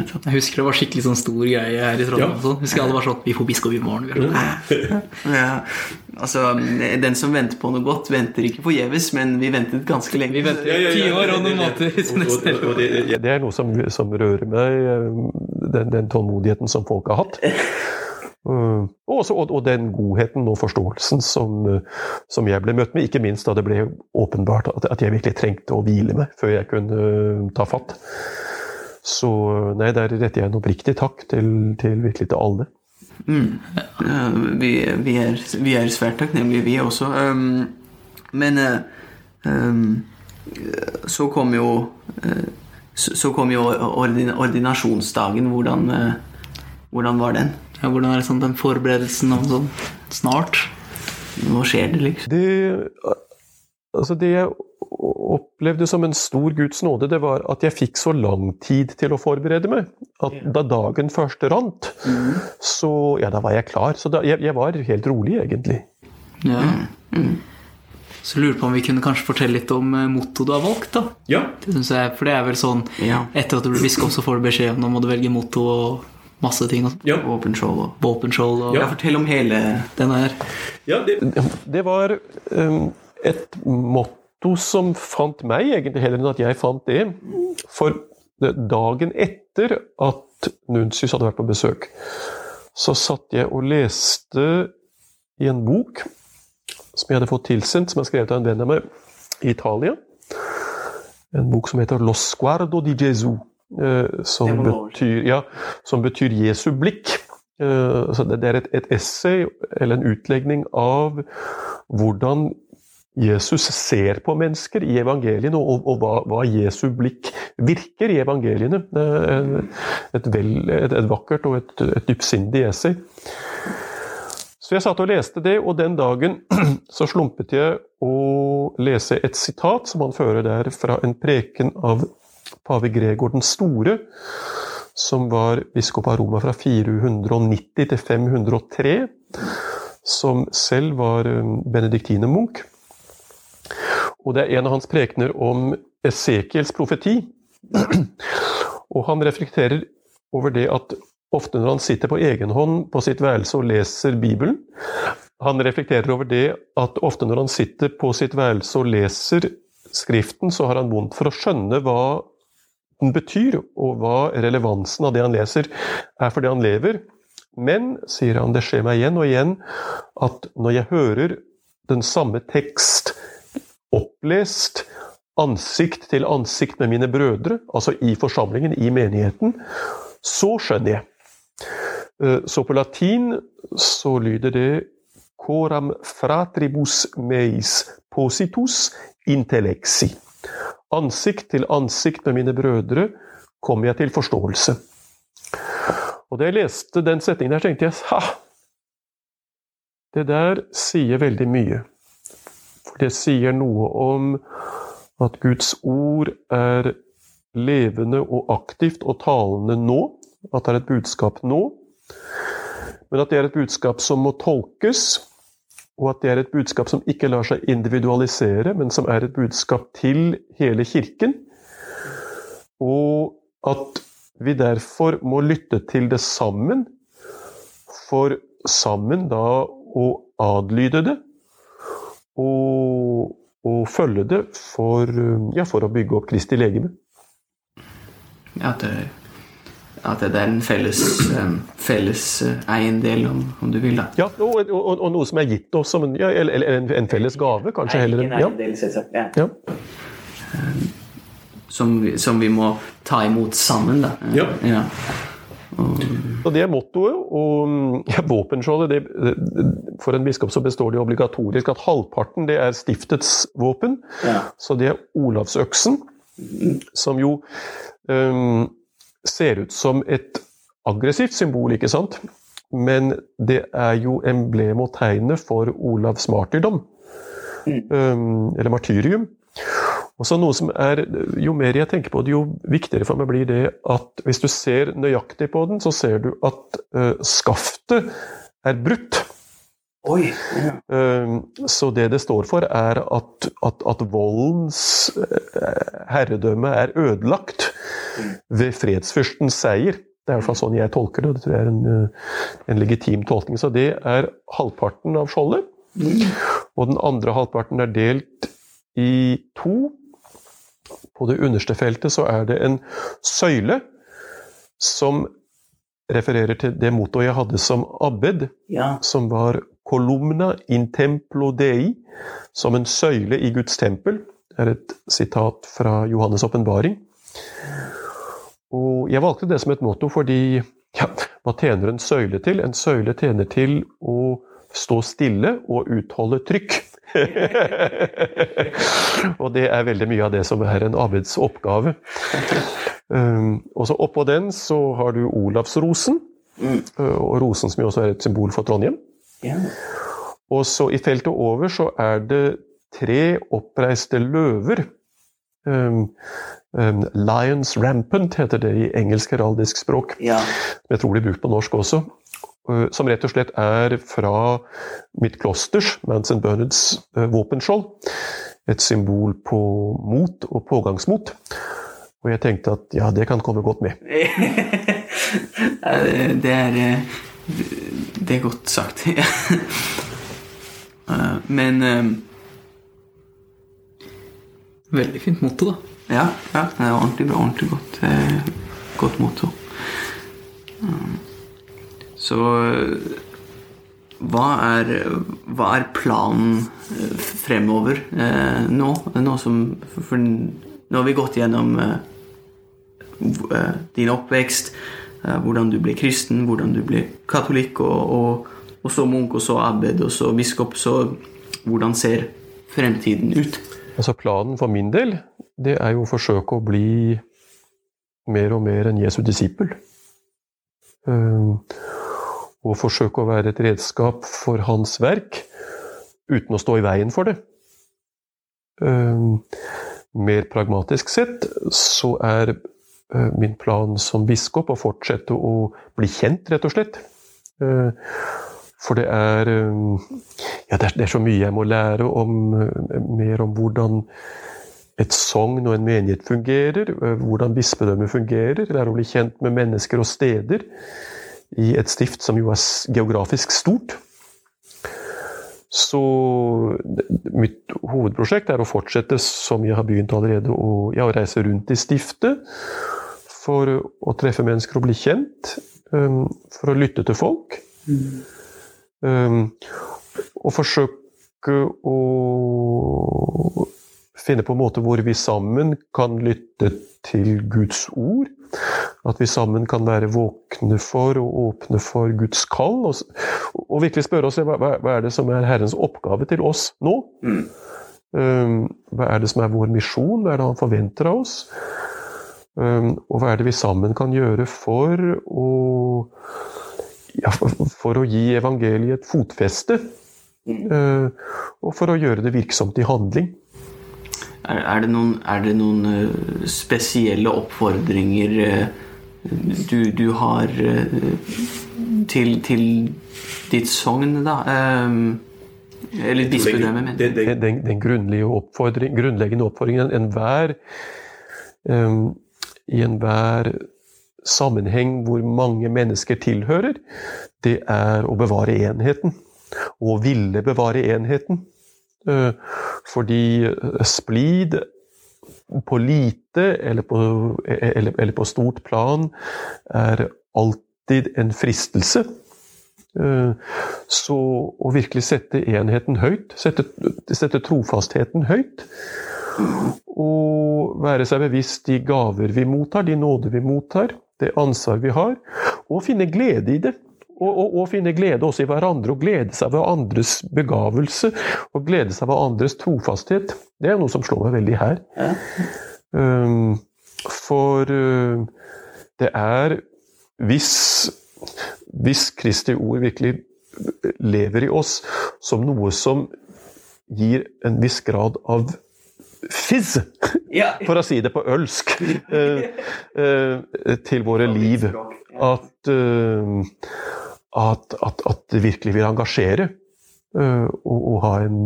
Ja. Jeg husker det var skikkelig sånn stor greie her i Trondheim. Ja. Sånn. Husker alle var sånn Vi får biskop i morgen. Sånn. ja. Altså, den som venter på noe godt, venter ikke forgjeves, men vi ventet ganske lenge. Vi ventet ti år og noen måneder. det, det, er noe som, som rører meg, eh, den, den, tålmodigheten som folk har hatt. Uh, og, også, og, og, den godheten og forståelsen som, som, jeg ble møtt med, ikke minst da det ble åpenbart at, at jeg virkelig trengte å hvile meg før jeg kunne uh, ta fatt. Så nei, der retter jeg en oppriktig takk til, til virkelig til alle. Mm. Vi, vi, er, vi, er, svært takknemlige, vi også. Um, men uh, um, så kom jo uh, så kom jo ordinasjonsdagen. Hvordan, hvordan var den? Ja, hvordan er det sånn den forberedelsen og sånn snart? Nå skjer det, liksom. Det, altså det jeg opplevde som en stor Guds nåde, det var at jeg fikk så lang tid til å forberede meg. At da dagen først rant, mm. så ja, da var jeg klar. Så da, jeg, jeg, var helt rolig, egentlig. Ja. Mm. Så lurer på om vi kunne kanskje fortelle litt om motto mottoet du har valgt. da. Ja. Det jeg, for det er vel sånn ja. Etter at du blir biskop, så får du beskjed om nå må du velge motto og masse ting. Og, ja. Våpenskjold og, Våpenskjold og ja. Fortell om hele den her. Ja, det, det var um, et motto motto som fant meg, egentlig heller enn at jeg fant det. For dagen etter at Nuncius hadde vært på besøk, så satt jeg og leste i en bok som jeg hadde fått tilsendt, som er skrevet av en venn av meg i Italia. En bok som heter 'Lo sguardo di Gesù', eh, som betyr, ja, som betyr Jesu blikk. Så det er et, et essay, eller en utlegning av hvordan Jesus ser på mennesker i evangeliene, og, og hva, hva, Jesu blikk virker i evangeliene. Et, vel, et, et vakkert og et, et dypsindig essay. Så jeg satt og leste det, og den dagen så slumpet jeg å lese et sitat som han fører der fra en preken av pave Gregor den store, som var biskop av Roma fra 490 til 503, som selv var benediktine benediktinermunk. Og det er en av hans prekener om Esekiels profeti. Og han reflekterer over det at ofte når han sitter på egen hånd på sitt værelse og leser Bibelen Han reflekterer over det at ofte når han sitter på sitt værelse og leser Skriften, så har han vondt for å skjønne hva den betyr, og hva relevansen av det han leser, er for det han lever. Men, sier han, det skjer meg igjen og igjen at når jeg hører den samme tekst opplest ansikt til ansikt med mine brødre, altså i forsamlingen, i menigheten, så skjønner jeg. Eh, så på latin så lyder det coram fratribus meis positus intellexi. Ansikt til ansikt med mine brødre kommer jeg til forståelse. Og Da jeg leste den setningen der, tenkte jeg ha! Det der sier veldig mye. For det sier noe om at Guds ord er levende og aktivt og talende nå. At det er et budskap nå. Men at det er et budskap som må tolkes, og at det er et budskap som ikke lar seg individualisere, men som er et budskap til hele Kirken. Og at vi derfor må lytte til det sammen. For sammen da å adlyde det og, og følge det for, ja, for å bygge opp Kristi legeme. At det, at det er en felles, felles eiendel, om, om, du vil. da. Ja, og, og, og, noe som er gitt oss som en, ja, eller en, en, felles gave, kanskje. Nei, heller en eiendel, selvsagt. Ja. ja. Som, som, vi, må ta imot sammen, da. Ja. ja. Og Det er mottoet. Og ja, våpenskjoldet det, For en biskop så består det obligatorisk at halvparten det er stiftets våpen. Ja. Så det er Olavsøksen, som jo um, ser ut som et aggressivt symbol, ikke sant? Men det er jo emblem og tegnet for Olavs martyrdom. Um, eller martyrium. Og så noe som er, Jo mer jeg tenker på det, jo viktigere for meg blir det at hvis du ser nøyaktig på den, så ser du at uh, skaftet er brutt. Oi, uh, så det det står for, er at, at, at voldens uh, herredømme er ødelagt ved fredsfyrstens seier. Det er i hvert fall sånn jeg tolker det, og det tror jeg er en, en legitim tolkning. Så det er halvparten av skjoldet. Og den andre halvparten er delt i to. På det underste feltet så er det en søyle som refererer til det mottoet jeg hadde som abbed, ja. som var 'columna in templo dei', som en søyle i Guds tempel. Det er et sitat fra Johannes' åpenbaring. Og jeg valgte det som et motto fordi ja, hva tjener en søyle til? En søyle tjener til å stå stille og utholde trykk. Og det er veldig mye av det som er en arbeidsoppgave. Um, og så Oppå den så har du Olavsrosen, Mm. uh, og rosen som jo også er et symbol for Trondheim. Yeah. Og så i feltet over så er det tre oppreiste løver. Um, um, Lions rampant heter det i engelsk heraldisk språk. ja. Jeg tror de er brukt på norsk også. Uh, Som rett og slett er fra mitt klosters, Manson St. Bernards uh, våpenskjold. Et symbol på mot og pågangsmot. Og jeg tenkte at ja, det kan komme godt med. det er eh, Det er godt sagt. Eh, Men eh, Veldig fint motto, da. ja, ja, det er ordentlig bra. Ordentlig godt, eh, godt motto. Så hva er, hva er planen eh, fremover eh, nå? Nå, som, for, nå har vi gått gjennom eh, eh, din oppvekst, eh, hvordan du ble kristen, hvordan du ble katolikk, og, og, og så munk, og så abbed, og så biskop. Så hvordan ser fremtiden ut? Altså Planen for min del det er jo å forsøke å bli mer og mer en Jesu disippel. Um, og forsøke å være et redskap for hans verk uten å stå i veien for det. Um, mer pragmatisk sett så er uh, min plan som biskop å fortsette å bli kjent, rett og slett. Uh, for det er um, ja, det er, så mye jeg må lære om, mer om hvordan et sogn og en menighet fungerer, hvordan bispedømmet fungerer. Lære å bli kjent med mennesker og steder i et stift som jo er geografisk stort. Så mitt hovedprosjekt er å fortsette som jeg har begynt allerede, å, ja, reise rundt i stiftet for å treffe mennesker og bli kjent. um, For å lytte til folk. Um, og forsøke å finne på en måte hvor vi sammen kan lytte til Guds ord. At vi sammen kan være våkne for og åpne for Guds kall. Og, og virkelig spørre oss hva, hva er det som er Herrens oppgave til oss nå? Mm. Um, hva er det som er vår misjon? Hva er det Han forventer av oss? Um, og hva er det vi sammen kan gjøre for å ja, for, for å gi evangeliet et fotfeste? Uh, og for å gjøre det virksomt i handling. Er, er det noen, er det noen eh, spesielle oppfordringer eh, du, du har eh, til, til ditt sogn, da? Eller bispedømmet, mener jeg. Den, den, den grunnleggende oppfordring, grunnleggende oppfordringen enhver um, i enhver sammenheng hvor mange mennesker tilhører, det er å bevare enheten. Og å ville bevare enheten. Eh, fordi splid på lite eller på, eller, eller på stort plan er alltid en fristelse. Eh, så å virkelig sette enheten høyt, sette, sette trofastheten høyt, og være seg bevisst de gaver vi mottar, de nåder vi mottar, det ansvar vi har, og finne glede i det. Og, og, og, finne glede også i hverandre, og glede seg ved andres begavelse. Og glede seg ved andres trofasthet. Det er noe som slår meg veldig her. Ja. Um, for uh, det er hvis, hvis Kristi ord virkelig lever i oss som noe som gir en viss grad av fizz, ja. for å si det på ølsk, uh, uh, til våre liv. At, uh, at, at, at, det virkelig vil engasjere. Og, og, ha en,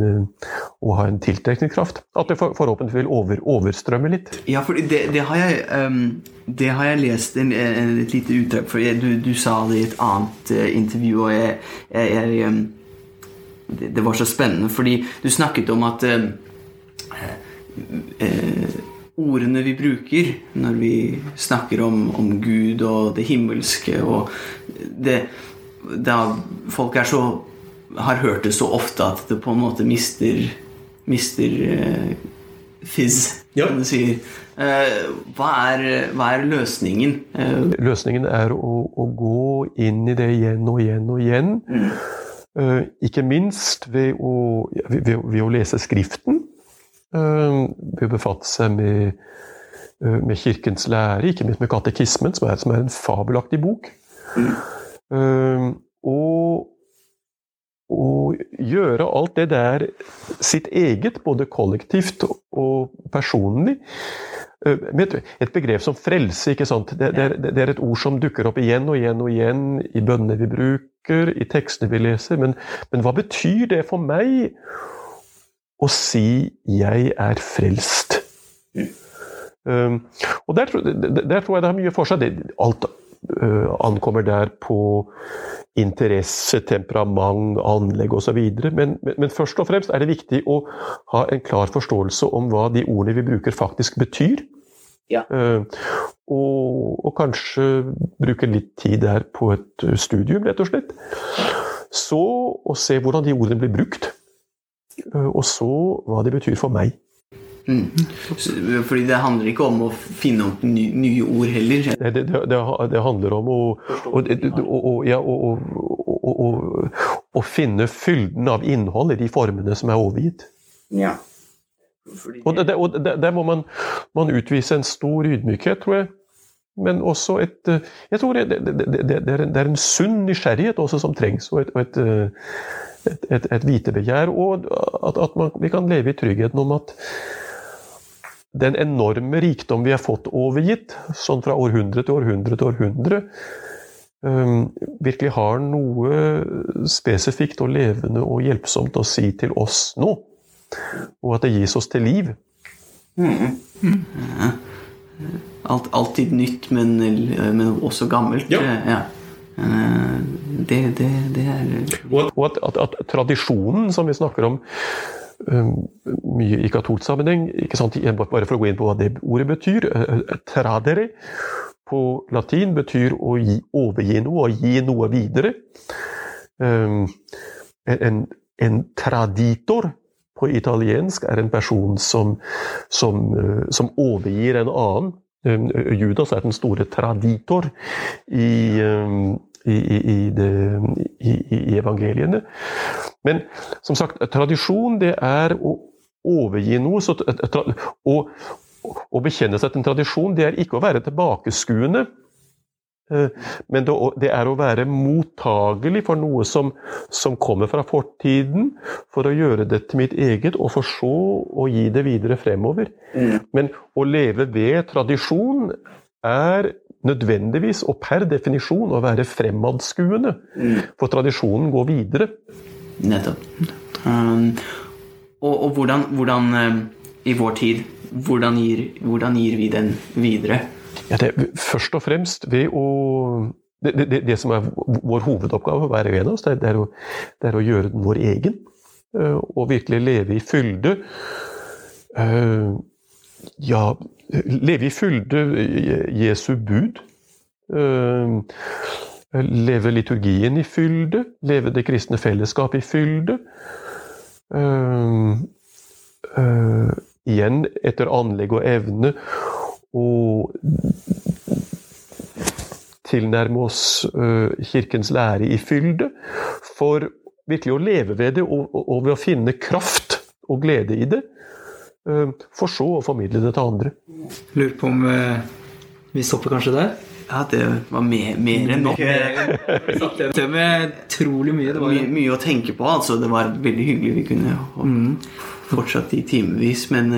og, ha en, tiltrekningskraft. At det for, forhåpentlig vil over, overstrømme litt. Ja, for det, det, har, jeg, um, det har jeg lest en, en, et lite utdrag for. Du, du, sa det i et annet uh, intervju, og jeg, jeg, um, det, det, var så spennende, fordi du snakket om at uh, eh, ordene vi bruker når vi snakker om, om, Gud og det himmelske og det, da Folk er så, har hørt det så ofte at det på en måte mister, mister uh, fizz, ja. som du sier. Uh, hva, er, hva, er, løsningen? Uh, løsningen er å, å, gå inn i det igjen og igjen og igjen. Mm. Eh, ikke minst ved å, ved, ved å lese Skriften ved å befatte seg med, med, Kirkens lære, ikke minst med katekismen, som er, som er en fabelaktig bok. Mm. Og, og, gjøre alt det der sitt eget, både kollektivt og personlig. Et begrep som frelse. ikke sant? Det, det, det, er et ord som dukker opp igjen og igjen og igjen i bønnene vi bruker, i tekstene vi leser. Men, men hva betyr det for meg? å si 'jeg er frelst'. Um, og der, der, tror jeg det har mye for seg. alt uh, ankommer der på interesse, temperament, anlegg osv. Men, men, men først og fremst er det viktig å ha en klar forståelse om hva de ordene vi bruker, faktisk betyr. Ja. Uh, og, og, kanskje bruke litt tid der på et studium, rett og slett. Så å se hvordan de ordene blir brukt. uh, og så hva de betyr for meg. Mm. Fordi det handler ikke om å finne opp nye, nye ord heller? Det, det, det, det handler om å, å, ja, å, finne fylden av innhold i de formene som er overgitt. Ja. Og, og der må man, man, utvise en stor ydmykhet, tror jeg. Men også et Jeg tror det, er, en, en sunn nysgjerrighet også som trengs, og et, og et et, et, et vitebegjær, og at, at man, vi kan leve i tryggheten om at den enorme rikdom vi har fått overgitt, sånn fra århundre til århundre til århundre, um, virkelig har noe spesifikt og levende og hjelpsomt å si til oss nå. Og at det gis oss til liv. Mm. Mm. Alt, alltid nytt, men, men også gammelt. Ja. ja. Eh, det, det, det er Og at, at, at, tradisjonen som vi snakker om mye i katolsk sammenheng, bare for å gå inn på hva det ordet betyr uh, Tradere på latin betyr å gi, overgi noe, å gi noe videre. Um, en, en, traditor på italiensk er en person som, som, uh, som overgir en annen. Um, Judas er den store traditor i, i, i, det, i, evangeliene. Men som sagt, tradisjon det er å overgi noe. Så, å, å bekjenne seg til en tradisjon det er ikke å være tilbakeskuende. Eh, men det er å være mottagelig for noe som, som, kommer fra fortiden, for å gjøre det til mitt eget, og for så å gi det videre fremover. Mm. Men å leve ved tradisjon er nødvendigvis og per definisjon å være fremadskuende. Mm. For tradisjonen går videre. Nettopp. Um, og, og hvordan, hvordan um, i vår tid hvordan gir, hvordan gir, vi den videre? Ja, det, først og fremst ved å det, det, det, som er vår hovedoppgave, hver og en av oss, det, er å, det er å gjøre den vår egen. Eh, og virkelig leve i fylde. Eh, ja, leve i fylde Jesu bud. Eh, leve liturgien i fylde. Leve det kristne fellesskapet i fylde. Igjen etter anlegg og evne. Og tilnærme oss Kirkens lære i fylde, for virkelig å leve ved det, og ved å finne kraft og glede i det. For så å formidle det til andre. Lurer på om vi stopper kanskje der? Ja, det var mer, mer enn nok. Det med utrolig mye. Det var mye, mye å tenke på. altså. Det var veldig hyggelig. Vi kunne mm. fortsatt i timevis, men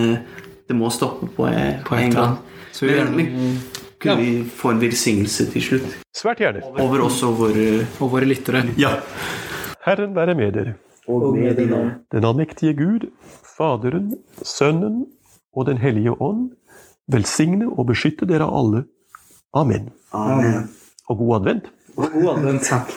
det må stoppe på, på en gang. Så vi men, men, kunne vi få en velsignelse til slutt? Svært gjerne. Over oss og våre, og våre lyttere. Ja. Herren være med dere. Og med din ånd. Den allmektige Gud, Faderen, Sønnen og Den hellige ånd, velsigne og beskytte dere alle. Amen. Amen. Og god advent. Og god advent. Takk.